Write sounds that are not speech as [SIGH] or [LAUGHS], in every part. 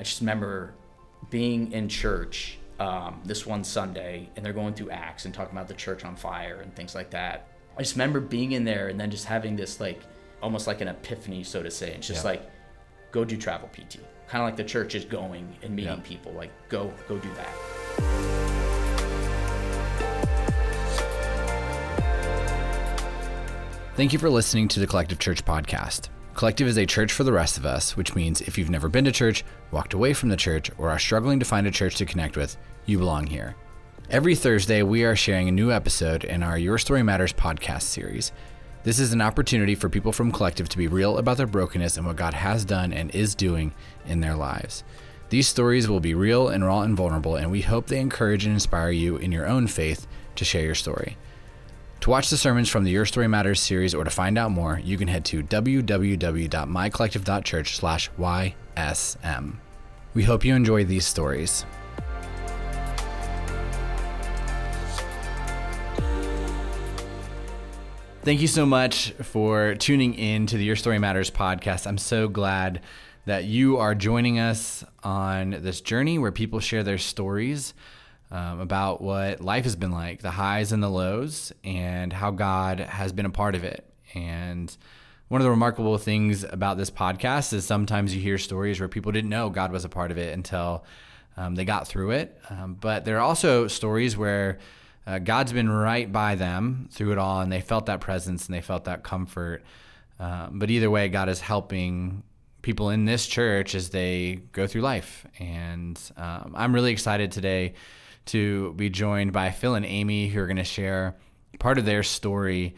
I just remember being in church um, this one Sunday, and they're going through Acts and talking about the church on fire and things like that. I just remember being in there and then just having this like almost like an epiphany, so to say. It's just Yeah. like go do travel PT, kind of like the church is going and meeting Yeah. people. Like go go do that. Thank you for listening to the Collective Church podcast. Collective is a church for the rest of us, which means if you've never been to church, walked away from the church, or are struggling to find a church to connect with, you belong here. Every Thursday, we are sharing a new episode in our Your Story Matters podcast series. This is an opportunity for people from Collective to be real about their brokenness and what God has done and is doing in their lives. These stories will be real and raw and vulnerable, and we hope they encourage and inspire you in your own faith to share your story. To watch the sermons from the Your Story Matters series or to find out more, you can head to www.mycollective.church/ysm. We hope you enjoy these stories. Thank you so much for tuning in to the Your Story Matters podcast. I'm so glad that you are joining us on this journey where people share their stories um, about what life has been like, the highs and the lows, and how God has been a part of it. And one of the remarkable things about this podcast is sometimes you hear stories where people didn't know God was a part of it until um, they got through it. Um, but there are also stories where uh, God's been right by them through it all, and they felt that presence and they felt that comfort. Um, but either way, God is helping people in this church as they go through life. And um, I'm really excited today to be joined by Phil and Amy, who are going to share part of their story.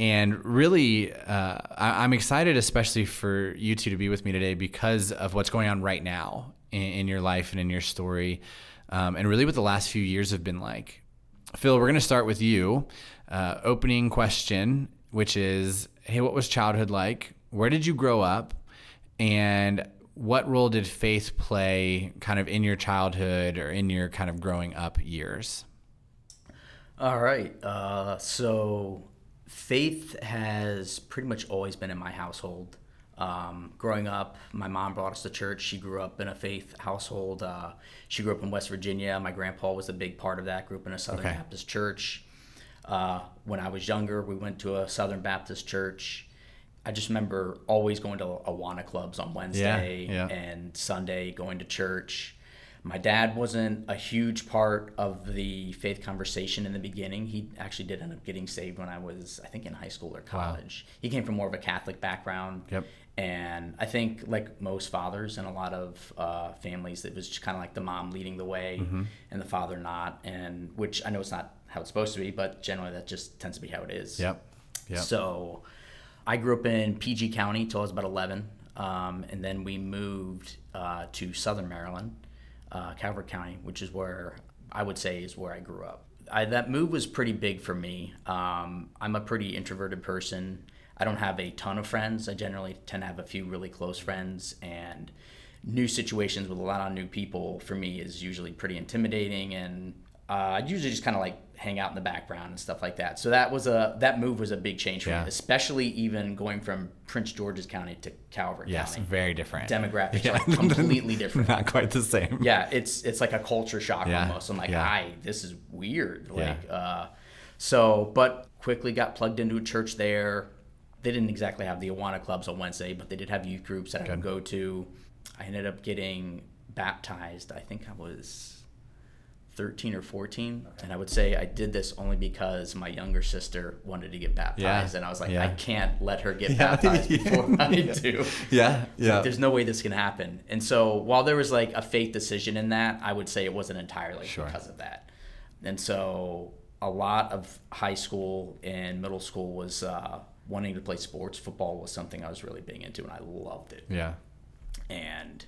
And really, uh, I- I'm excited, especially for you two to be with me today because of what's going on right now in, in your life and in your story, um, and really what the last few years have been like. Phil, we're going to start with you. Uh, opening question, which is Hey, what was childhood like? Where did you grow up? And what role did faith play kind of in your childhood or in your kind of growing up years? All right. Uh, so faith has pretty much always been in my household. Um, growing up, my mom brought us to church. She grew up in a faith household. Uh, she grew up in West Virginia. My grandpa was a big part of that. Grew up in a Southern Okay. Baptist church. Uh, when I was younger, we went to a Southern Baptist church. I just remember always going to Awana clubs on Wednesday yeah. and Sunday, going to church. My dad wasn't a huge part of the faith conversation in the beginning. He actually did end up getting saved when I was, I think, in high school or college. He came from more of a Catholic background. Yep. And I think, like most fathers and a lot of uh, families, it was just kind of like the mom leading the way and the father not. And which I know it's not how it's supposed to be, but generally that just tends to be how it is. Yep. Yep. So I grew up in PG County till I was about 11. Um, and then we moved uh, to Southern Maryland, uh, Calvert County, which is where I would say is where I grew up. I, that move was pretty big for me. Um, I'm a pretty introverted person. I don't have a ton of friends. I generally tend to have a few really close friends, and new situations with a lot of new people for me is usually pretty intimidating. And uh, I usually just kind of like hang out in the background and stuff like that. So that was a that move was a big change for Yeah. me, especially even going from Prince George's County to Calvert County. yes, very different. Demographics Yeah. are [LAUGHS] completely different. Not quite the same. Yeah, it's it's like a culture shock Yeah, almost. I'm like, yeah. hi, this is weird. Yeah. Like, uh, so, but quickly got plugged into a church there. They didn't exactly have the Awana clubs on Wednesday, but they did have youth groups that I could go to. I ended up getting baptized. I think I was 13 or 14, and I would say I did this only because my younger sister wanted to get baptized, and I was like, yeah. I can't let her get [LAUGHS] Yeah. [LAUGHS] baptized before I do. Yeah. Yeah. There's no way this can happen. And so while there was like a faith decision in that, I would say it wasn't entirely Sure. because of that. And so a lot of high school and middle school was uh, wanting to play sports. Football was something I was really big into, and I loved it. yeah. And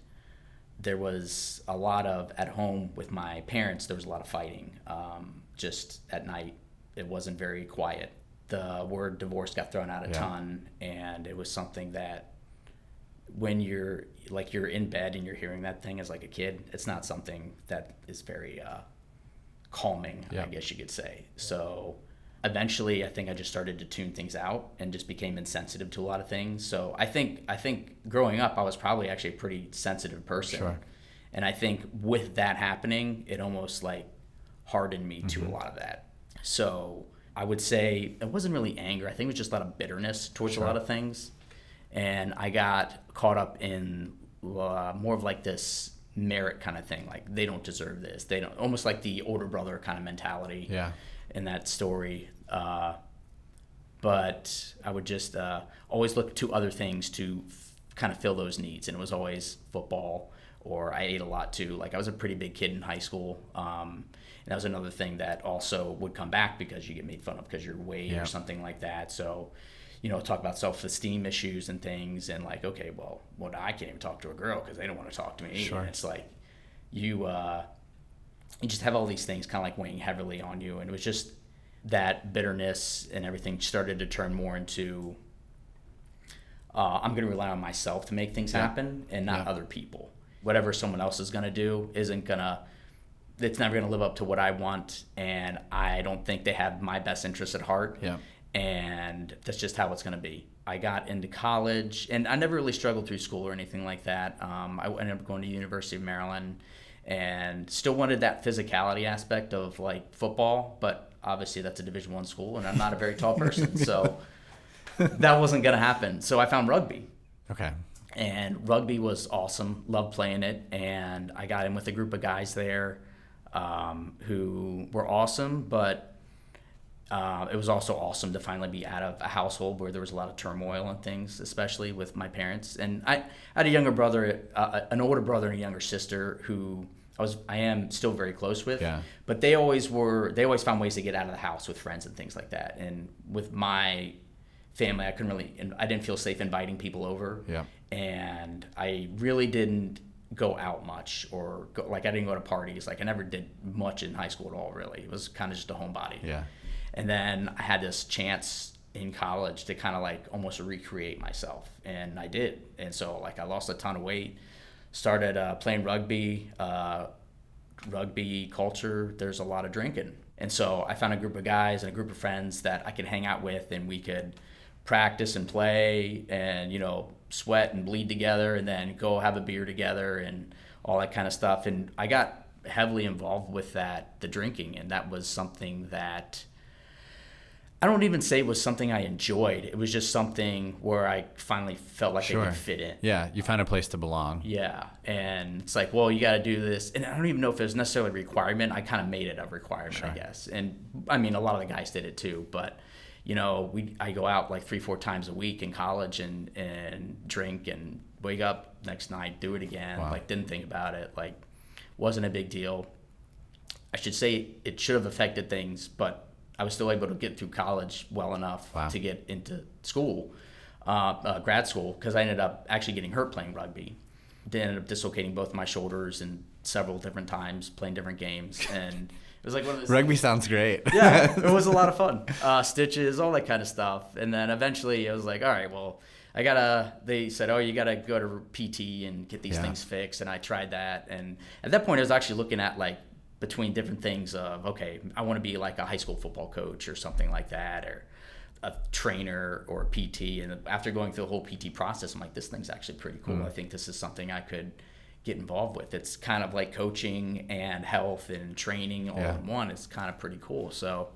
there was a lot of at home with my parents. There was a lot of fighting. Um, just at night, it wasn't very quiet. The word divorce got thrown out a Yeah. ton, and it was something that when you're like you're in bed and you're hearing that thing as like a kid, it's not something that is very uh, calming, Yeah. I guess you could say. So eventually I think I just started to tune things out and just became insensitive to a lot of things. So I think I think growing up I was probably actually a pretty sensitive person. Sure. And I think with that happening, it almost like hardened me to a lot of that. So I would say it wasn't really anger. I think it was just a lot of bitterness towards a lot of things. And I got caught up in uh, more of like this merit kind of thing. Like they don't deserve this. They don't, almost like the older brother kind of mentality Yeah. In that story. Uh, but I would just uh, always look to other things to f- kind of fill those needs, and it was always football. Or I ate a lot too. Like I was a pretty big kid in high school, um, and that was another thing that also would come back because you get made fun of because you're weight Yeah. or something like that. So, you know, talk about self-esteem issues and things, and like, okay, well, what I can't even talk to a girl because they don't want to talk to me. Sure. And it's like you uh, you just have all these things kind of like weighing heavily on you, and it was just that bitterness and everything started to turn more into uh, I'm going to rely on myself to make things Yeah. happen and not Yeah. other people. Whatever someone else is going to do isn't going to it's never going to live up to what I want and I don't think they have my best interests at heart. Yeah. And that's just how it's going to be. I got into college and I never really struggled through school or anything like that. Um, I ended up going to University of Maryland and still wanted that physicality aspect of like football, but obviously that's a Division One school and I'm not a very tall [LAUGHS] person, so that wasn't going to happen. So I found rugby Okay. and rugby was awesome. Loved playing it, and I got in with a group of guys there um, who were awesome. But uh, it was also awesome to finally be out of a household where there was a lot of turmoil and things, especially with my parents. And I, I had a younger brother, uh, an older brother, and a younger sister who. I was, I am still very close with, Yeah. but they always were. They always found ways to get out of the house with friends and things like that. And with my family, I couldn't really, and I didn't feel safe inviting people over Yeah. and I really didn't go out much or go, like I didn't go to parties. Like I never did much in high school at all. Really, it was kind of just a homebody. Yeah. And then I had this chance in college to kind of like almost recreate myself, and I did. And so like I lost a ton of weight, started uh, playing rugby. Uh, rugby culture, there's a lot of drinking, and so I found a group of guys and a group of friends that I could hang out with, and we could practice and play, and you know sweat and bleed together, and then go have a beer together, and all that kind of stuff. And I got heavily involved with that, the drinking, and that was something that I don't even say it was something I enjoyed. It was just something where I finally felt like I could fit in. Yeah. You found a place to belong. Yeah, and it's like, well, you got to do this, and I don't even know if it was necessarily a requirement. I kind of made it a requirement, I guess. And I mean, a lot of the guys did it too, but you know, we I go out like three, four times a week in college and and drink and wake up next night, do it again. Wow. Like didn't think about it. Like wasn't a big deal. I should say it should have affected things, but I was still able to get through college well enough Wow. to get into school, uh, uh, grad school, because I ended up actually getting hurt playing rugby. Then ended up dislocating both my shoulders and several different times playing different games, [LAUGHS] and it was like one of those. Rugby sounds great. yeah, [LAUGHS] it was a lot of fun. Uh, stitches, all that kind of stuff, and then eventually I was like, all right, well. I gotta. They said, "Oh, you gotta go to PT and get these Yeah. things fixed." And I tried that, and at that point, I was actually looking at like between different things of okay, I want to be like a high school football coach or something like that, or a trainer or a PT. And after going through the whole PT process, I'm like, this thing's actually pretty cool. Mm-hmm. I think this is something I could get involved with. It's kind of like coaching and health and training all Yeah. in one. It's kind of pretty cool. So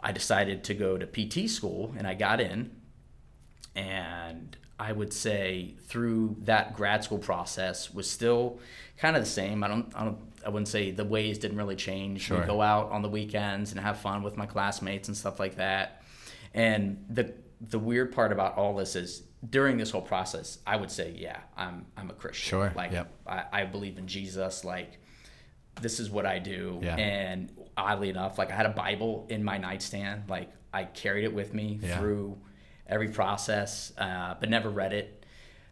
I decided to go to PT school, and I got in and I would say through that grad school process was still kind of the same. I don't, I don't, I wouldn't say the ways didn't really change. Sure. We go out on the weekends and have fun with my classmates and stuff like that. And the the weird part about all this is during this whole process, I would say, yeah, I'm I'm a Christian. Sure. Like Yep. I, I believe in Jesus. Like this is what I do. Yeah. And oddly enough, like I had a Bible in my nightstand. Like I carried it with me Yeah. through every process, uh, but never read it.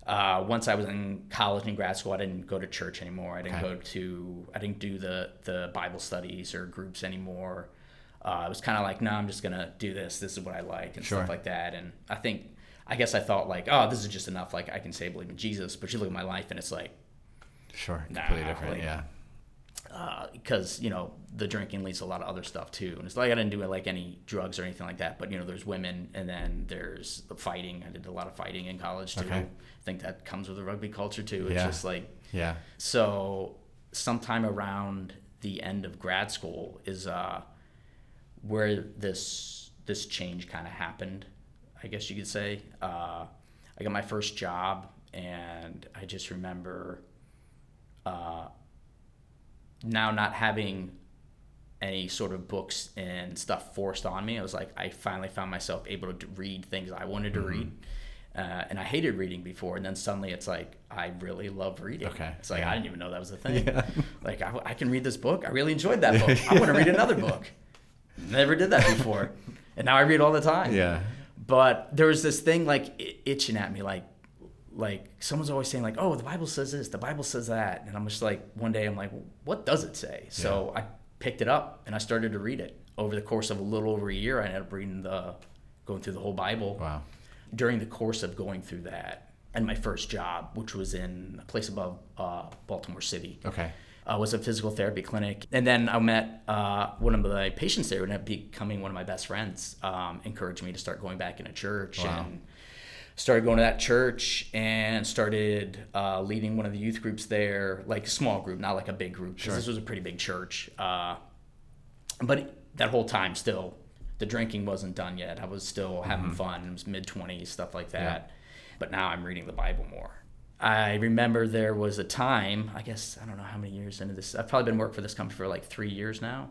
Uh, once I was in college and grad school, I didn't go to church anymore. I didn't Okay. go to, I didn't do the the Bible studies or groups anymore. Uh, it was kind of like, no, I'm just gonna do this. This is what I like and Sure. stuff like that. And I think, I guess I thought like, oh, this is just enough. Like I can say I believe in Jesus, but you look at my life and it's like, Sure. Nah, Completely different. like- yeah. Because you know the drinking leads to a lot of other stuff too. And it's like I didn't do like any drugs or anything like that, but you know there's women and then there's the fighting. I did a lot of fighting in college too. Okay. I think that comes with the rugby culture too. It's Yeah. just like Yeah. so sometime around the end of grad school is uh, where this this change kind of happened. I guess you could say. Uh, I got my first job, and I just remember uh, now not having any sort of books and stuff forced on me. I was like, I finally found myself able to read things I wanted to mm-hmm. read. Uh, and I hated reading before, and then suddenly it's like I really love reading. Okay. It's like yeah. I didn't even know that was a thing. [LAUGHS] Yeah. Like I, I, can read this book. I really enjoyed that [LAUGHS] book. I want to read another book. Never did that before, [LAUGHS] and now I read all the time. Yeah. But there was this thing like itching at me, like like someone's always saying like, oh, the Bible says this, the Bible says that, and I'm just like, one day I'm like, what does it say? So yeah. I picked it up and I started to read it. Over the course of a little over a year, I ended up reading the, going through the whole Bible. Wow. During the course of going through that, and my first job, which was in a place above uh, Baltimore City. Okay. Uh, was a physical therapy clinic, and then I met uh, one of my patients there, and ended up becoming one of my best friends. Um, encouraged me to start going back into church wow. and started going to that church and started uh, leading one of the youth groups there, like a small group, not like a big group, because sure. this was a pretty big church. Uh, but that whole time, still, the drinking wasn't done yet. I was still having mm-hmm. fun. It was mid 20s, stuff like that. Yeah. But now I'm reading the Bible more. I remember there was a time, I guess, I don't know how many years into this, I've probably been working for this company for like three years now.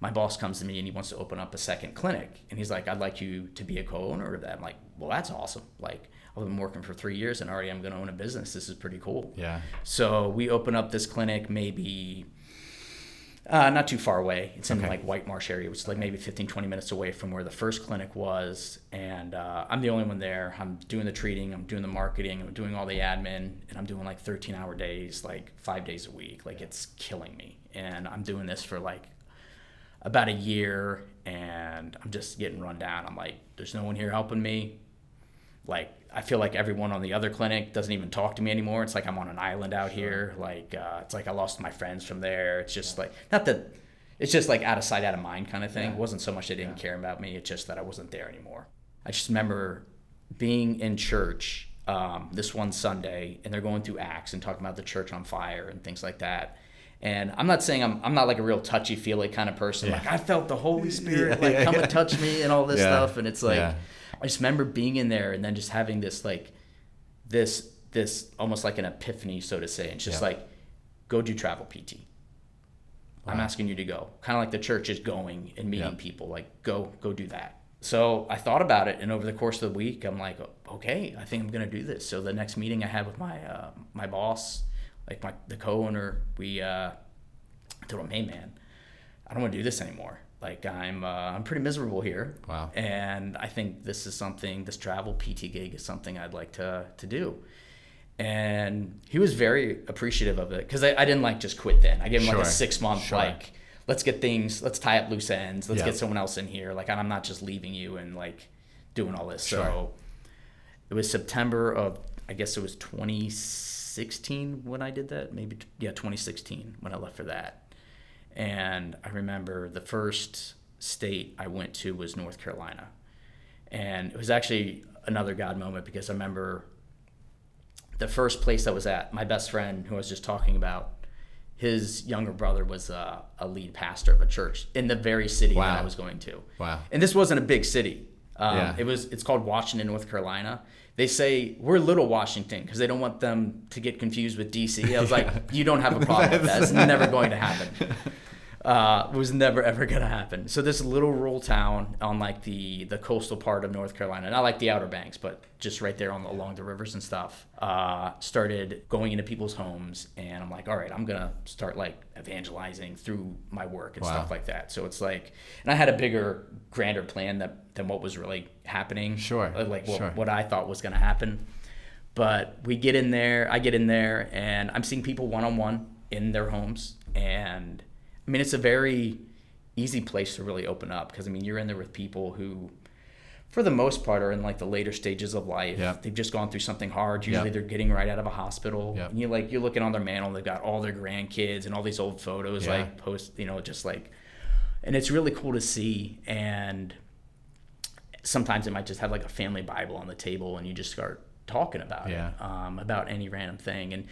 My boss comes to me and he wants to open up a second clinic. And he's like, I'd like you to be a co owner of that. I'm like, well, that's awesome. Like, I've been working for three years and already I'm going to own a business. This is pretty cool. Yeah. So we open up this clinic maybe uh, not too far away. It's in okay. like White Marsh area, which is like maybe 15, 20 minutes away from where the first clinic was. And uh, I'm the only one there. I'm doing the treating, I'm doing the marketing, I'm doing all the admin, and I'm doing like 13 hour days, like five days a week. Like it's killing me. And I'm doing this for like about a year and I'm just getting run down. I'm like, there's no one here helping me. Like, I feel like everyone on the other clinic doesn't even talk to me anymore. It's like I'm on an island out here. Like, uh, it's like I lost my friends from there. It's just like, not that, it's just like out of sight, out of mind kind of thing. Yeah. It wasn't so much they didn't yeah. care about me, it's just that I wasn't there anymore. I just remember being in church um, this one Sunday, and they're going through Acts and talking about the church on fire and things like that. And I'm not saying I'm, I'm not like a real touchy feely kind of person. Yeah. Like I felt the Holy [LAUGHS] Spirit yeah, like yeah, come and touch me and all this stuff. And it's like I just remember being in there and then just having this like this this almost like an epiphany, so to say. And it's just like, go do travel PT. Wow. I'm asking you to go. Kind of like the church is going and meeting people. Like go go do that. So I thought about it, and over the course of the week, I'm like, okay, I think I'm gonna do this. So the next meeting I had with my uh, my boss like my the co-owner, we uh, I told him, hey man, I don't want to do this anymore. Like I'm uh, I'm pretty miserable here. Wow. And I think this is something this travel PT gig is something I'd like to to do. And he was very appreciative of it because I, I didn't like just quit then. I gave him sure. like a six month sure. like let's get things let's tie up loose ends let's get someone else in here like i'm not just leaving you and like doing all this sure. so it was september of i guess it was 2016 when I did that, maybe yeah, 2016 when I left for that. And I remember the first state I went to was North Carolina. And it was actually another God moment because I remember the first place I was at, my best friend who I was just talking about, his younger brother was a, a lead pastor of a church in the very city wow. that I was going to. Wow. And this wasn't a big city. Um, yeah. It was. It's called Washington, North Carolina, they say we're Little Washington because they don't want them to get confused with DC. I was like, [LAUGHS] you don't have a problem with that. It's never going to happen. [LAUGHS] Uh, was never ever to happen. So this little rural town on like the the coastal part of North Carolina, not like the Outer Banks, but just right there on the, along the rivers and stuff. Uh, started going into people's homes, and I'm like, all right, I'm gonna start like evangelizing through my work and wow. stuff like that. So it's like, and I had a bigger, grander plan that than what was really happening. Sure. Uh, like what, sure. what I thought was gonna happen. But we get in there, I get in there, and I'm seeing people one on one in their homes, and I mean, it's a very easy place to really open up because I mean, you're in there with people who, for the most part, are in like the later stages of life. Yep. They've just gone through something hard. Usually, yep. they're getting right out of a hospital. Yep. And you like you're looking on their mantle. They've got all their grandkids and all these old photos, yeah. like post, you know, just like, and it's really cool to see. And sometimes it might just have like a family Bible on the table, and you just start talking about yeah. it, um, about any random thing, and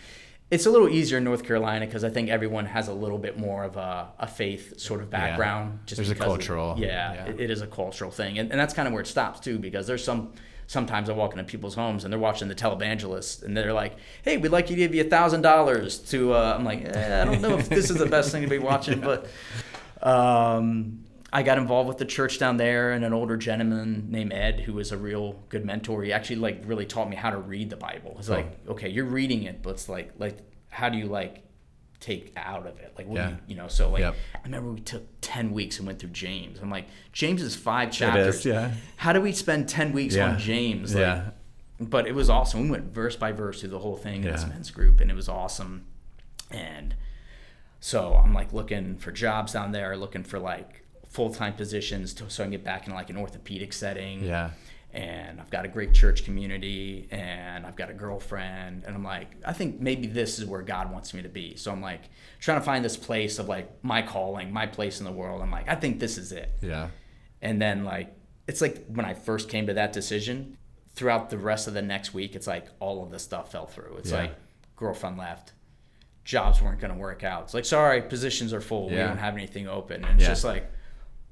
it's a little easier in North Carolina because I think everyone has a little bit more of a, a faith sort of background. Just There's a because of- cultural- yeah, yeah. It, it is a cultural thing, and, and that's kind of where it stops too. Because there's some sometimes I walk into people's homes and they're watching the televangelist and they're like, "Hey, we'd like you to give you a thousand dollars to." Uh, I'm like, eh, I don't know if this is the best thing to be watching, [LAUGHS] but um, I got involved with the church down there, and an older gentleman named Ed, who was a real good mentor. He actually like really taught me how to read the Bible. It's Cool. like, okay, you're reading it, but it's like, like, how do you like take out of it? Like, what do you, you know? So like, Yep. I remember we took ten weeks and went through James. I'm like, James is five chapters. yeah. How do we spend ten weeks Yeah. on James? Like, Yeah. But it was awesome. We went verse by verse through the whole thing in this men's group, and it was awesome. And so I'm like looking for jobs down there, looking for like full time positions to, so I can get back in like an orthopedic setting. Yeah. And I've got a great church community and I've got a girlfriend. And I'm like, I think maybe this is where God wants me to be. So I'm like trying to find this place of like my calling, my place in the world. I'm like, I think this is it. Yeah. And then like it's like when I first came to that decision, throughout the rest of the next week, it's like all of this stuff fell through. It's Yeah. like girlfriend left, jobs weren't going to work out. It's like sorry, positions are full. We don't have anything open. And it's Yeah. just like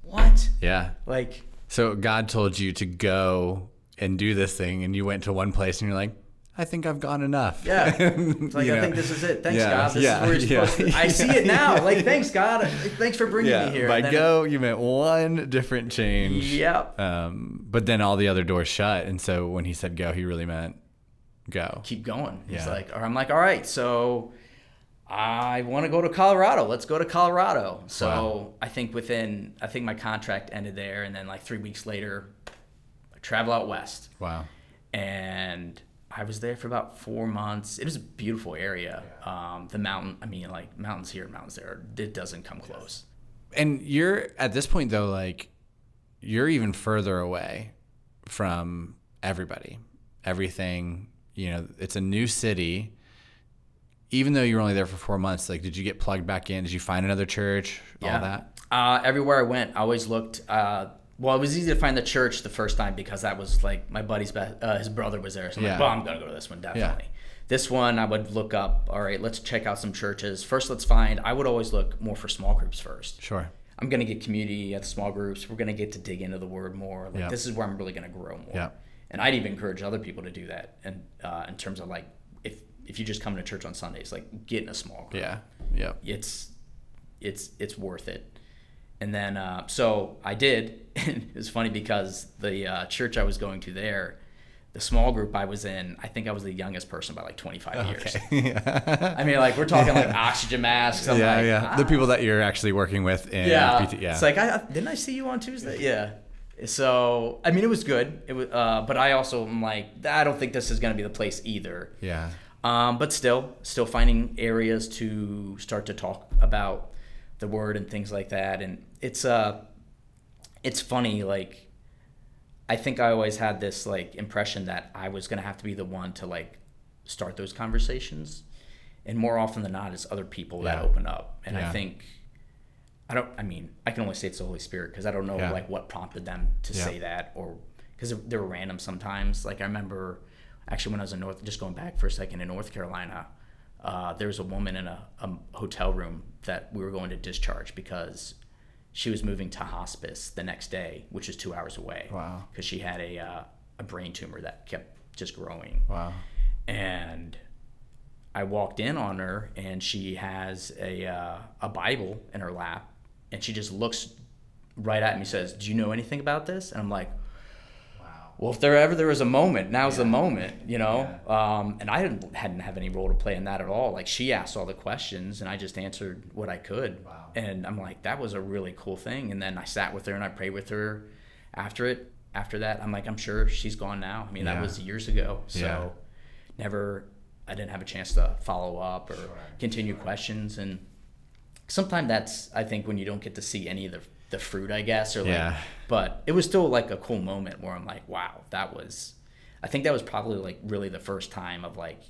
what? Yeah. Like So God told you to go and do this thing, and you went to one place, and you're like, I think I've gone enough. yeah, [LAUGHS] it's like I know? think this is it. Thanks Yeah, God. This yeah, is where you're yeah, supposed to. [LAUGHS] I see it now. Like [LAUGHS] thanks God. Thanks for bringing Yeah. me here. By go, you meant one different change. Yep. Um, but then all the other doors shut, and so when he said go, he really meant go. keep going. He's like, or I'm like, all right, so I want to go to Colorado. Let's go to Colorado. So Wow. I think within, I think my contract ended there, and then like three weeks later, I travel out west, Wow. and I was there for about four months. It was a beautiful area. Um, the mountain, I mean, like mountains here, mountains there. It doesn't come close. And you're at this point though, like you're even further away from everybody, everything. You know, it's a new city. Even though you were only there for four months, like, did you get plugged back in? Did you find another church? All that? Uh, everywhere I went, I always looked. Uh, well, it was easy to find the church the first time because that was like my buddy's best. Uh, his brother was there, so I'm Yeah. like, well, I'm gonna go to this one definitely. This one, I would look up. All right, let's check out some churches first. Let's find. I would always look more for small groups first. Sure. I'm gonna get community at the small groups. We're gonna get to dig into the word more. Like Yeah. this is where I'm really gonna grow more. Yeah. And I'd even encourage other people to do that. And uh, in terms of like, if you just come to church on Sundays, like get in a small group Yeah. Yeah. it's it's it's worth it. And then uh, so I did. [LAUGHS] And it was funny because the uh, church I was going to there, the small group I was in, I think I was the youngest person by like 25 years. [LAUGHS] yeah. I mean, like we're talking like [LAUGHS] oxygen masks. I'm yeah. like, yeah. The "Ah." people that you're actually working with in Yeah. PT. Yeah. It's like I, I didn't I see you on Tuesday? Yeah. So I mean, it was good. It was, uh, but I also am like, I don't think this is going to be the place either. yeah. Um, but still, still finding areas to start to talk about the word and things like that. And it's uh, it's funny. Like, I think I always had this like impression that I was gonna have to be the one to like start those conversations, and more often than not, it's other people that open up. And Yeah. I think. I don't. I mean, I can only say it's the Holy Spirit because I don't know Yeah. like what prompted them to Yeah. say that, or because they're random sometimes. Like I remember, actually, when I was in North, just going back for a second in North Carolina, uh, there was a woman in a, a hotel room that we were going to discharge because she was moving to hospice the next day, which is two hours away. Wow. Because she had a uh, a brain tumor that kept just growing Wow. and I walked in on her, and she has a uh, a Bible in her lap, and she just looks right at me, says, "Do you know anything about this?" And I'm like. "Well, if there ever there was a moment, now's the moment," you know. Um, and I didn't hadn't have any role to play in that at all. Like she asked all the questions, and I just answered what I could. Wow. And I'm like, that was a really cool thing. And then I sat with her and I prayed with her after it. After that, I'm like, I'm sure she's gone now. I mean, Yeah. that was years ago. So Yeah. never I didn't have a chance to follow up or continue questions and sometimes that's I think when you don't get to see any of the the fruit I guess or like Yeah. but it was still like a cool moment where I'm like wow that was I think that was probably like really the first time of like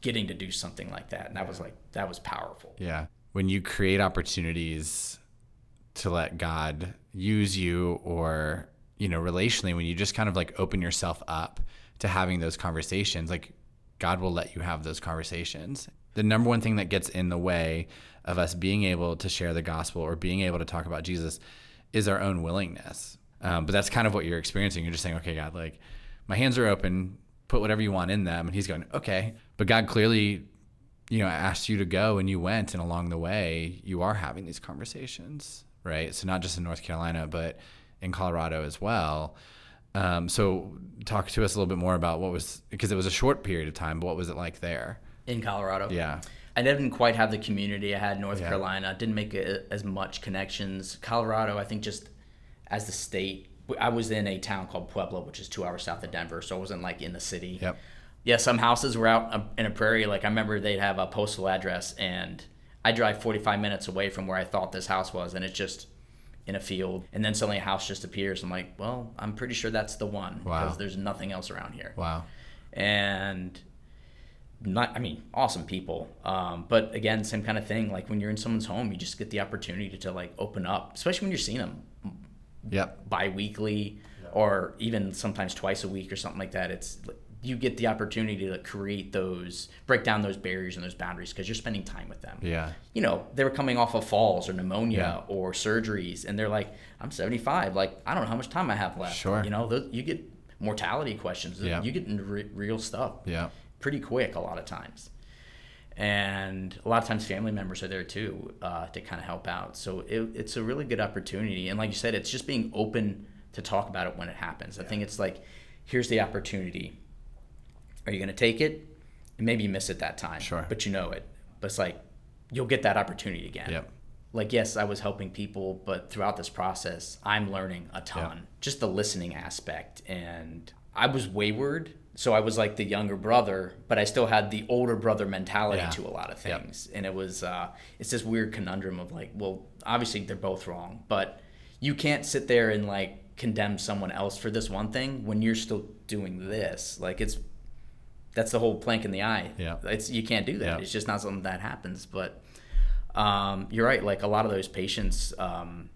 getting to do something like that and that was like that was powerful Yeah. When you create opportunities to let God use you or, you know, relationally, when you just kind of like open yourself up to having those conversations, like God will let you have those conversations. The number one thing that gets in the way of us being able to share the gospel or being able to talk about Jesus is our own willingness. Um, but that's kind of what you're experiencing. You're just saying, okay, God, like my hands are open, put whatever you want in them. And he's going, okay. But God clearly, you know, asked you to go and you went. And along the way, you are having these conversations, right? So not just in North Carolina, but in Colorado as well. Um, so talk to us a little bit more about what was, because it was a short period of time, but what was it like there? In Colorado? Yeah. I didn't quite have the community I had in North Yeah. Carolina. Didn't make a, as much connections. Colorado, I think, just as the state, I was in a town called Pueblo, which is two hours south of Denver, so I wasn't like in the city. Yep. Yeah, some houses were out uh, in a prairie. Like I remember they'd have a postal address, and I drive 45 minutes away from where I thought this house was, and it's just in a field. And then suddenly a house just appears. I'm like, well, I'm pretty sure that's the one Wow. because there's nothing else around here Wow. and not i mean awesome people um, but again same kind of thing like when you're in someone's home you just get the opportunity to like open up especially when you're seeing them Yep. bi-weekly or even sometimes twice a week or something like that it's you get the opportunity to create those break down those barriers and those boundaries because you're spending time with them Yeah. you know they were coming off of falls or pneumonia Yeah. or surgeries and they're like i'm 75 like i don't know how much time i have left Sure. you know those, you get mortality questions Yeah. you get into re- real stuff Yeah. Pretty quick a lot of times. And a lot of times family members are there too uh, to kind of help out. So it, it's a really good opportunity. And like you said, it's just being open to talk about it when it happens. I think it's like, here's the opportunity. Are you going to take it? And maybe you miss it that time, Sure. but you know it. But it's like, you'll get that opportunity again. Yep. Like, yes, I was helping people, but throughout this process, I'm learning a ton. Just the listening aspect. And I was wayward. So I was like the younger brother, but I still had the older brother mentality Yeah. to a lot of Yep. things. And it was, uh, it's this weird conundrum of like, well, obviously they're both wrong, but you can't sit there and like condemn someone else for this one thing when you're still doing this. Like, it's, that's the whole plank in the eye. Yeah. It's you can't do that. Yeah. It's just not something that happens. But um, you're right. Like a lot of those patients, um,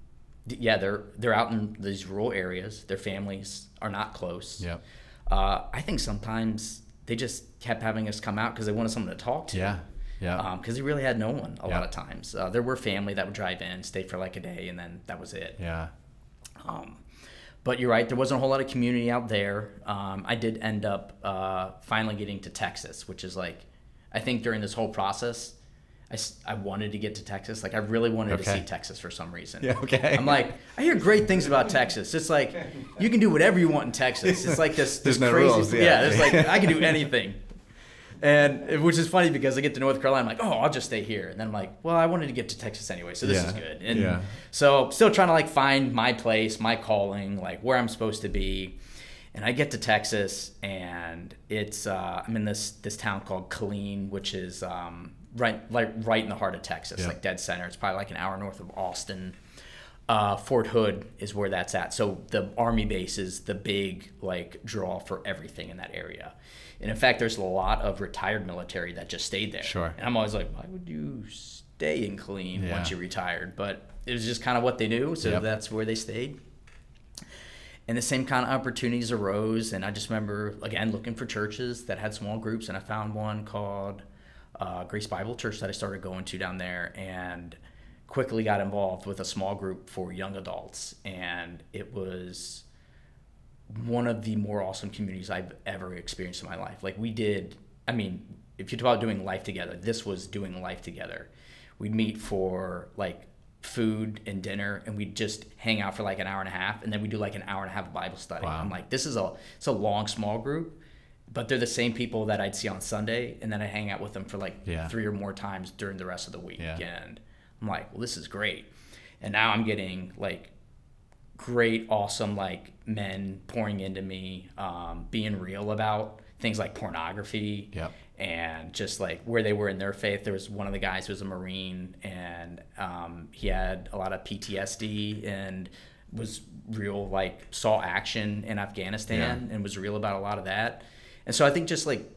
yeah, they're they're out in these rural areas. Their families are not close. Yep. Uh, I think sometimes they just kept having us come out because they wanted someone to talk to. Yeah. Yeah. Because they really had no one a Yeah. lot of times. Uh, there were family that would drive in, stay for like a day, and then that was it. yeah. Um, but you're right, there wasn't a whole lot of community out there. Um, I did end up uh, finally getting to Texas, which is like, I think during this whole process, I, I wanted to get to Texas. Like, I really wanted to see Texas for some reason. Yeah, okay. I'm like, I hear great things about Texas. It's like, you can do whatever you want in Texas. It's like this, [LAUGHS] There's this no crazy, rules, yeah. yeah, it's like, I can do [LAUGHS] anything. And which is funny because I get to North Carolina, I'm like, oh, I'll just stay here. And then I'm like, well, I wanted to get to Texas anyway, so this Yeah. is good. And Yeah. so still trying to like find my place, my calling, like where I'm supposed to be. And I get to Texas, and it's uh, I'm in this this town called Killeen, which is um, right like right in the heart of Texas, Yeah. like dead center. It's probably like an hour north of Austin. Uh, Fort Hood is where that's at. So the army base is the big like draw for everything in that area. And in fact, there's a lot of retired military that just stayed there. Sure. And I'm always like, why would you stay in Killeen Yeah. once you retired? But it was just kind of what they knew, so Yep. that's where they stayed. And the same kind of opportunities arose, and I just remember again looking for churches that had small groups, and I found one called uh, Grace Bible Church that I started going to down there, and quickly got involved with a small group for young adults, and it was one of the more awesome communities I've ever experienced in my life. Like we did, I mean, if you talk about doing life together, this was doing life together. We'd meet for like food and dinner, and we'd just hang out for like an hour and a half, and then we do like an hour and a half of Bible study. Wow. I'm like, this is a it's a long small group, but they're the same people that I'd see on Sunday, and then I hang out with them for like Yeah. three or more times during the rest of the week, Yeah. and I'm like, well, this is great. And now I'm getting like great, awesome like men pouring into me, um, being real about things like pornography Yep. and just like where they were in their faith. There was one of the guys who was a Marine and um, he had a lot of PTSD and was real like saw action in Afghanistan and was real about a lot of that. And so I think just like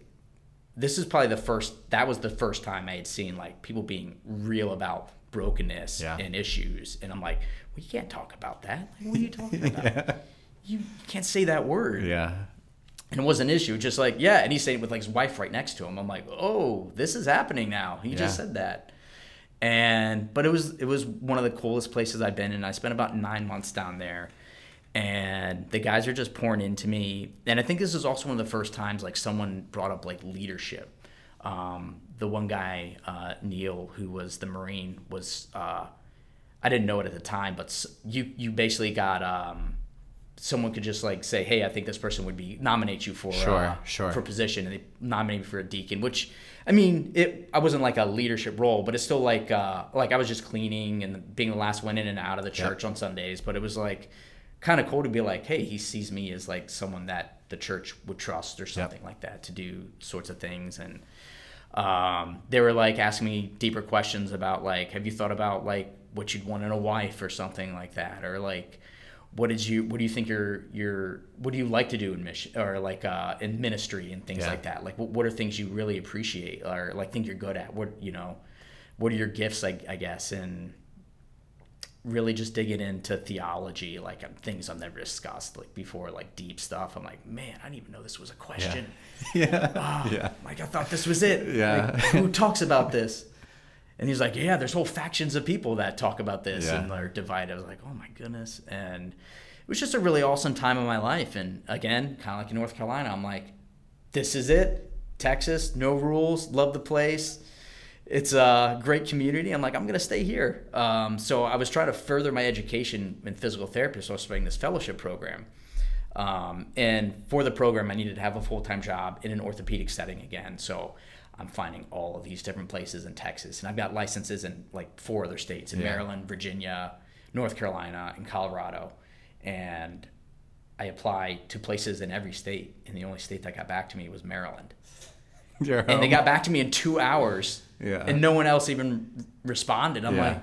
this is probably the first that was the first time I had seen like people being real about brokenness Yeah. and issues and I'm like, well you can't talk about that. Like, what are you talking [LAUGHS] about? You, you can't say that word. Yeah. And it wasn't an issue, just like, yeah. And he's saying with like his wife right next to him. I'm like, oh, this is happening now. He just said that. And but it was it was one of the coolest places I've been in. I spent about nine months down there. And the guys are just pouring into me. And I think this is also one of the first times like someone brought up like leadership. Um, the one guy, uh, Neil, who was the Marine, was uh, I didn't know it at the time, but you you basically got um, someone could just like say, hey, I think this person would be nominate you for Sure, uh, sure. for position, and they nominated me for a deacon. Which I mean, it I wasn't like a leadership role, but it's still like uh, like I was just cleaning and being the last one in and out of the church on Sundays. But it was like kind of cool to be like, hey, he sees me as like someone that the church would trust or something like that to do sorts of things. And um, they were like asking me deeper questions about like have you thought about like what you'd want in a wife or something like that? Or like what did you what do you think your your what do you like to do in mission or like uh, in ministry and things Yeah. like that? Like what, what are things you really appreciate or like think you're good at? What you know what are your gifts I, I guess? And really just digging into theology like um, things I've never discussed like before like deep stuff I'm like man I didn't even know this was a question Yeah. [LAUGHS] yeah. like I thought this was it. Yeah. Like, who [LAUGHS] talks about this? And he's like, yeah, there's whole factions of people that talk about this Yeah. and are divided. I was like, oh my goodness. And it was just a really awesome time of my life. And again, kind of like in North Carolina, I'm like, this is it. Texas, no rules, love the place. It's a great community. I'm like, I'm gonna stay here. Um, so I was trying to further my education in physical therapy. So I was starting this fellowship program. Um, and for the program, I needed to have a full time job in an orthopedic setting again. So I'm finding all of these different places in Texas. And I've got licenses in like four other states in Yeah. Maryland, Virginia, North Carolina, and Colorado. And I apply to places in every state. And the only state that got back to me was Maryland. [LAUGHS] And they got back to me in two hours. Yeah. And no one else even responded. I'm Yeah. like,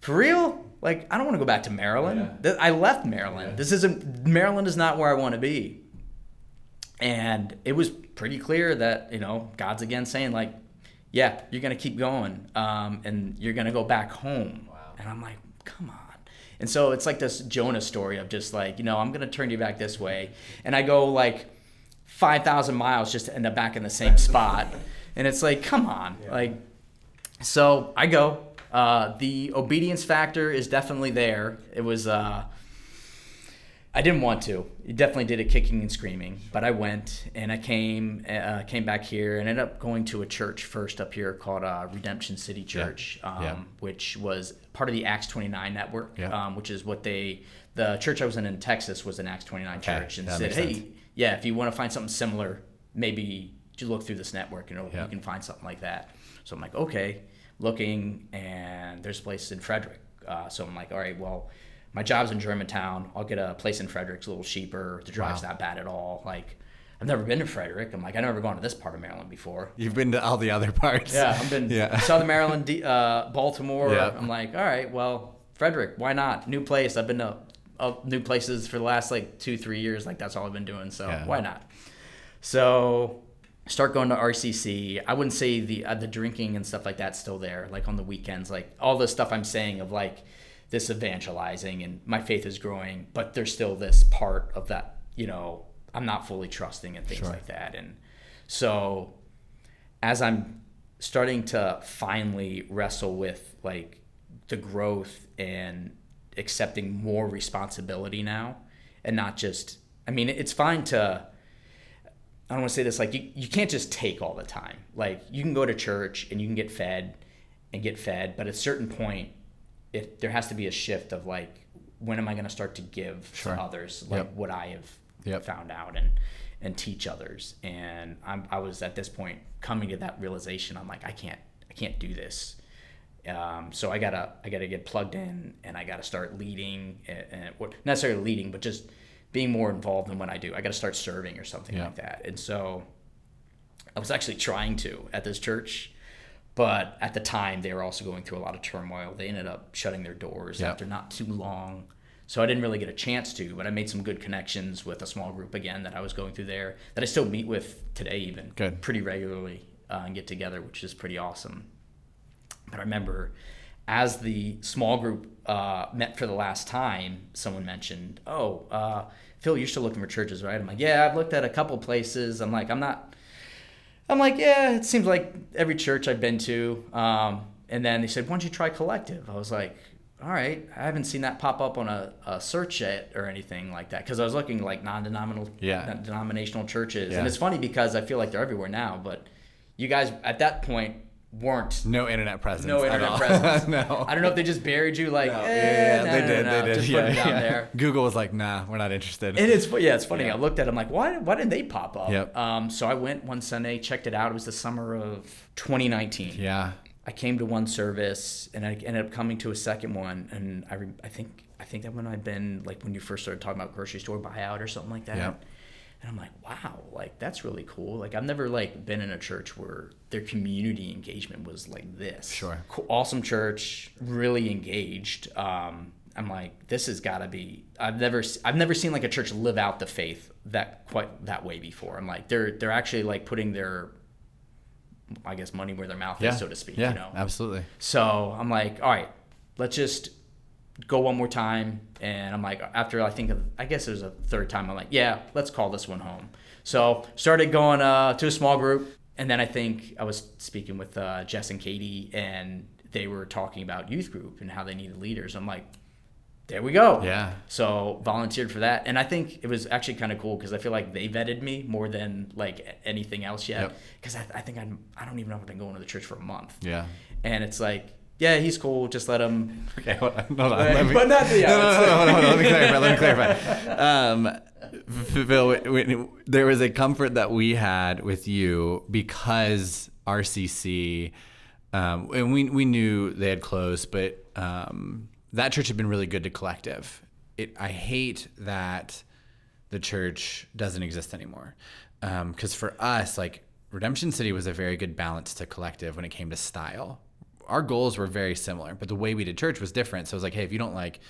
for real? Like, I don't want to go back to Maryland. Yeah. I left Maryland. This isn't, Maryland is not where I want to be. And it was pretty clear that, you know, God's again saying, like, yeah, you're going to keep going um, and you're going to go back home. And I'm like, come on. And so it's like this Jonah story of just like, you know, I'm going to turn you back this way. And I go like 5,000 miles just to end up back in the same spot. And it's like, come on. Like, so I go. Uh, the obedience factor is definitely there. It was, uh, I didn't want to. It definitely did a kicking and screaming, but I went and I came, uh, came back here and ended up going to a church first up here called uh, Redemption City Church, Um, Yeah. which was part of the Acts 29 network, Yeah. um, which is what they, the church I was in in Texas was an Acts 29 Okay, church and that said, hey, sense. yeah, if you want to find something similar, maybe you look through this network and Yeah. you can find something like that. So I'm like, okay, looking, and there's a place in Frederick. Uh, so I'm like, all right, well, my job's in Germantown. I'll get a place in Frederick. It's a little cheaper. The drive's Wow. not bad at all. Like, I've never been to Frederick. I'm like, I've never gone to this part of Maryland before. You've been to all the other parts. Yeah, I've been [LAUGHS] Yeah. Southern Maryland, uh, Baltimore. Yeah. I'm like, all right, well, Frederick, why not? New place. I've been to uh, new places for the last like two, three years. Like that's all I've been doing. So Yeah. why not? So start going to RCC. I wouldn't say the uh, the drinking and stuff like that's still there. Like on the weekends, like all the stuff I'm saying of like this evangelizing and my faith is growing, but there's still this part of that. You know, I'm not fully trusting and things Sure. like that. And so as I'm starting to finally wrestle with like the growth and accepting more responsibility now and not just I mean it's fine to I don't want to say this like you, you can't just take all the time. Like you can go to church and you can get fed and get fed, but at a certain point it there has to be a shift of like when am I going to start to give Sure. to others like Yep. what I have Yep. found out and and teach others. And I'm, I was at this point coming to that realization. I'm like, I can't, I can't do this. Um, so I gotta, I gotta get plugged in, and I gotta start leading, and, and what not necessarily leading, but just being more involved in what I do. I gotta start serving or something Yeah. like that. And so I was actually trying to at this church, but at the time they were also going through a lot of turmoil. They ended up shutting their doors Yeah. after not too long. So I didn't really get a chance to, but I made some good connections with a small group again that I was going through there that I still meet with today, even Good. pretty regularly uh, and get together, which is pretty awesome. But I remember as the small group uh, met for the last time, someone mentioned, "Oh, uh, Phil, you're still looking for churches, right?" I'm like, "Yeah, I've looked at a couple places." I'm like, "I'm not." I'm like, "Yeah, it seems like every church I've been to." Um, and then they said, "Why don't you try Collective?" I was like, "All right, I haven't seen that pop up on a, a search yet or anything like that." Because I was looking like non-denominational, Yeah. denominational churches, Yeah. and it's funny because I feel like they're everywhere now. But you guys at that point weren't No internet presence. no internet presence. [LAUGHS] no. I don't know if they just buried you like, No, eh, yeah, no, they no, did. no, they did. Just yeah, put it down yeah. there. Google was like, nah, we're not interested. And it's yeah, it's funny. Yeah. I looked at them like, why why didn't they pop up? Yep. Um, so I went one Sunday, checked it out. It was the summer of 2019. yeah. I came to one service and I ended up coming to a second one. And I, re- I think I think that when I'd been like when you first started talking about grocery store buyout or something like that. Yep. And I'm like, wow, like that's really cool. Like I've never like been in a church where their community engagement was like this. Sure. Cool, awesome church, really engaged. Um, I'm like, this has got to be. I've never, i've never seen like a church live out the faith that quite that way before. I'm like, they're they're actually like putting their, I guess, money where their mouth Yeah. is, so to speak. Yeah. You know. Absolutely. So I'm like, all right, let's just go one more time. And I'm like, after I think of, I guess it was a third time, I'm like, yeah, let's call this one home. So started going uh, to a small group. And then I think I was speaking with uh, Jess and Katie, and they were talking about youth group and how they needed leaders. I'm like, there we go. Yeah. So volunteered for that, and I think it was actually kind of cool because I feel like they vetted me more than like anything else yet. Yep. Because I, I think I'm, I don't even know if I've been going to the church for a month Yeah. and it's like, yeah, he's cool. Just let him. [LAUGHS] Okay, hold on. Hold on. But- Let me, but not the- yeah, no, no, no, no, hold on, hold on. Let me clarify. Let me [LAUGHS] clarify. Um, Phil, w- w- there was a comfort that we had with you because RCC, um, and we we knew they had closed, but um, that church had been really good to collective. It, I hate that the church doesn't exist anymore. Because for us, like Redemption City was a very good balance to collective when it came to style. Our goals were very similar, but the way we did church was different. So it was like, hey, if you don't like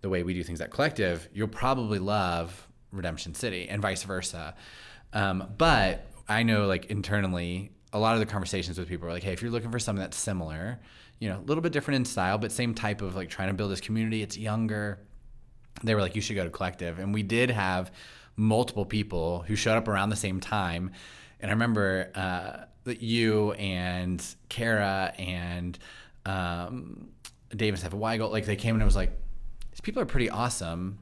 the way we do things at collective, you'll probably love Redemption City and vice versa. Um, but I know, like internally, a lot of the conversations with people are like, hey, if you're looking for something that's similar, you know, a little bit different in style, but same type of like trying to build this community, it's younger they were like, you should go to Collective. And we did have multiple people who showed up around the same time. And I remember uh, you and Kara and um, Davis have a Weigel, like they came and I was like, these people are pretty awesome.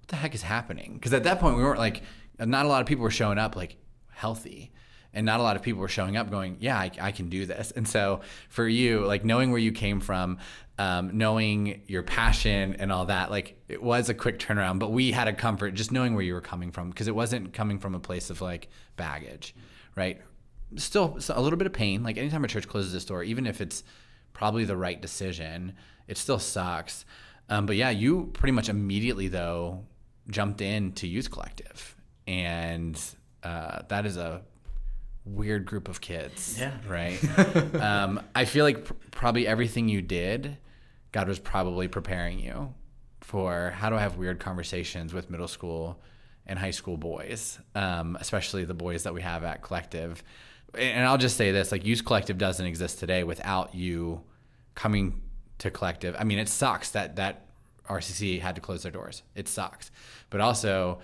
What the heck is happening? Because at that point, we weren't like, not a lot of people were showing up like healthy. And not a lot of people were showing up going, yeah, I, I can do this. And so for you, like knowing where you came from, um, knowing your passion and all that, like it was a quick turnaround, but we had a comfort just knowing where you were coming from because it wasn't coming from a place of like baggage, right? Still a little bit of pain. Like anytime a church closes its door, even if it's probably the right decision, it still sucks. Um, but yeah, you pretty much immediately though jumped into Youth Collective, and uh, that is a weird group of kids. Yeah. Right. [LAUGHS] um, I feel like pr- probably everything you did, God was probably preparing you for how do I have weird conversations with middle school and high school boys, um, especially the boys that we have at Collective. And I'll just say this: like Youth Collective doesn't exist today without you coming to Collective. I mean, it sucks that that RCC had to close their doors. It sucks, but also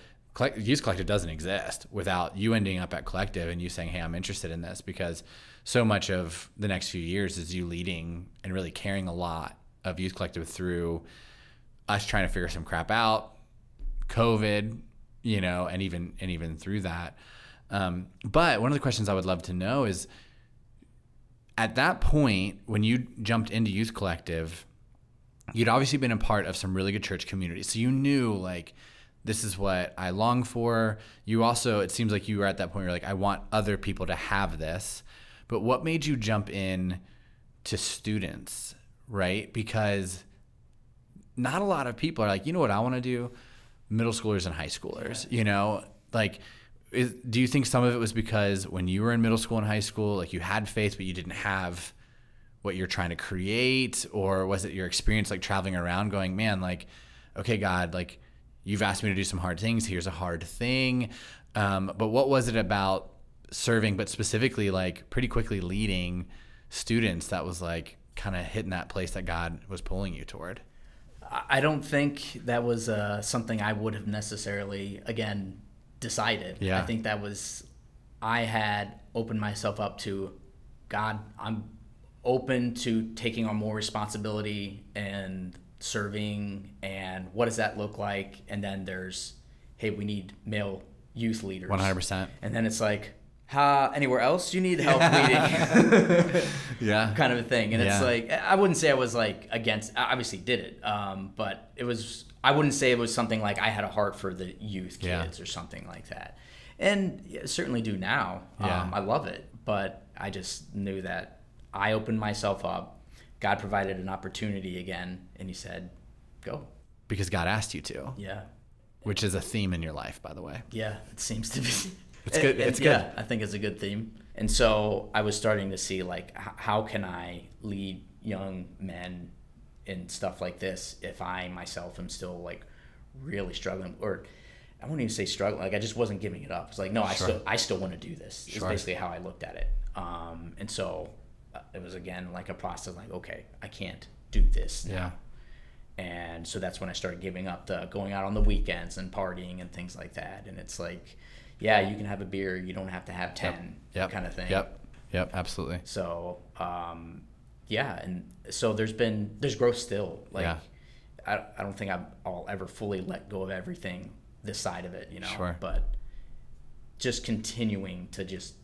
Youth Collective doesn't exist without you ending up at Collective and you saying, "Hey, I'm interested in this," because so much of the next few years is you leading and really caring a lot of Youth Collective through us trying to figure some crap out, COVID, you know, and even and even through that. Um, but one of the questions I would love to know is at that point when you jumped into Youth Collective, you'd obviously been a part of some really good church communities. So you knew like this is what I long for. You also it seems like you were at that point where you're like I want other people to have this. But what made you jump in to students, right? Because not a lot of people are like, you know what I want to do? Middle schoolers and high schoolers, you know? Like is, do you think some of it was because when you were in middle school and high school, like you had faith, but you didn't have what you're trying to create? Or was it your experience like traveling around going, man, like, okay, God, like you've asked me to do some hard things. Here's a hard thing. Um, but what was it about serving, but specifically like pretty quickly leading students that was like, kind of hitting that place that God was pulling you toward? I don't think that was uh, something I would have necessarily, again, decided. Yeah. I think that was, I had opened myself up to God, I'm open to taking on more responsibility and serving, and what does that look like? And then there's, hey, we need male youth leaders. 100%. And then it's like, uh, anywhere else you need help leading? [LAUGHS] Yeah. kind of a thing. And it's like I wouldn't say I was like against. I obviously did it, um, but it was. I wouldn't say it was something like I had a heart for the youth Yeah. kids or something like that. And yeah, certainly do now. Yeah. Um, I love it, but I just knew that I opened myself up. God provided an opportunity again, and He said, "Go." Because God asked you to, Yeah, which is a theme in your life, by the way. yeah. It seems to be. [LAUGHS] It's good- And- [LAUGHS] and it's yeah, good. I think it's a good theme. And so I was starting to see like how can I lead young men in stuff like this if I myself am still like really struggling or I won't even say struggling like I just wasn't giving it up. It's like no, I Sure. still I still want to do this. It's Sure. basically how I looked at it. Um, and so uh, it was again like a process like okay, I can't do this now. Yeah. And so that's when I started giving up the going out on the weekends and partying and things like that. And it's like, yeah, you can have a beer, you don't have to have ten, Yep. kind of thing. Yep. Yep. Absolutely. So, um, yeah, and so there's been there's growth still. Like, Yeah. I, I don't think I'm, I'll ever fully let go of everything this side of it, you know. Sure. But just continuing to just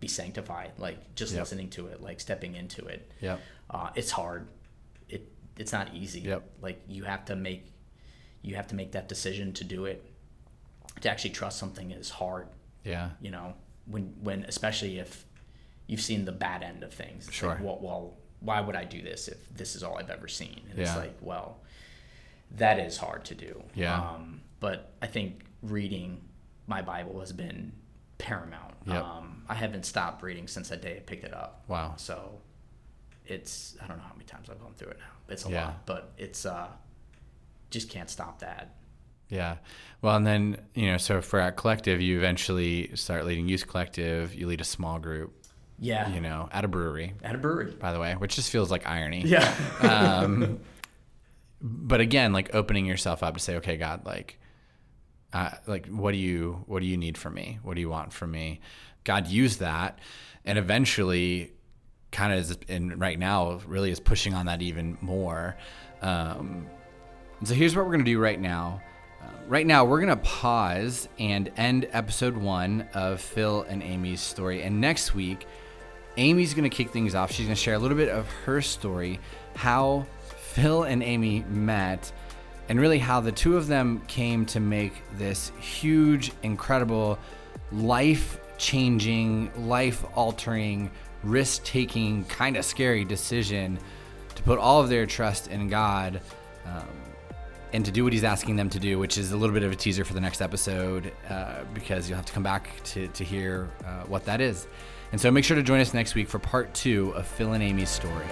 be sanctified, like just Yep. listening to it, like stepping into it. Yeah. Uh, it's hard. It it's not easy. Yep. Like you have to make you have to make that decision to do it. To actually trust something is hard. Yeah. You know, when when especially if you've seen the bad end of things. It's Sure. Like, well, well, why would I do this if this is all I've ever seen? And Yeah. it's like, well, that is hard to do. Yeah. Um, but I think reading my Bible has been paramount. Yep. Um, I haven't stopped reading since that day I picked it up. Wow. So it's I don't know how many times I've gone through it now. It's a Yeah. lot, but it's uh just can't stop that. Yeah. Well, and then, you know, so for at Collective, you eventually start leading Youth Collective. You lead a small group, Yeah. you know, at a brewery, At a brewery. by the way, which just feels like irony. Yeah. [LAUGHS] um, but again, like opening yourself up to say, okay, God, like, uh, like, what do you, what do you need from me? What do you want from me? God used that, and eventually, kind of is, and right now, really is pushing on that even more. Um, so here's what we're gonna do right now. Uh, right now, we're gonna pause and end episode one of Phil and Amy's story, and next week. Amy's going to kick things off. She's going to share a little bit of her story, how Phil and Amy met, and really how the two of them came to make this huge, incredible, life changing, life altering, risk taking, kind of scary decision to put all of their trust in God. Um, and to do what he's asking them to do, which is a little bit of a teaser for the next episode, uh, because you'll have to come back to, to hear uh, what that is. And so make sure to join us next week for part two of Phil and Amy's story.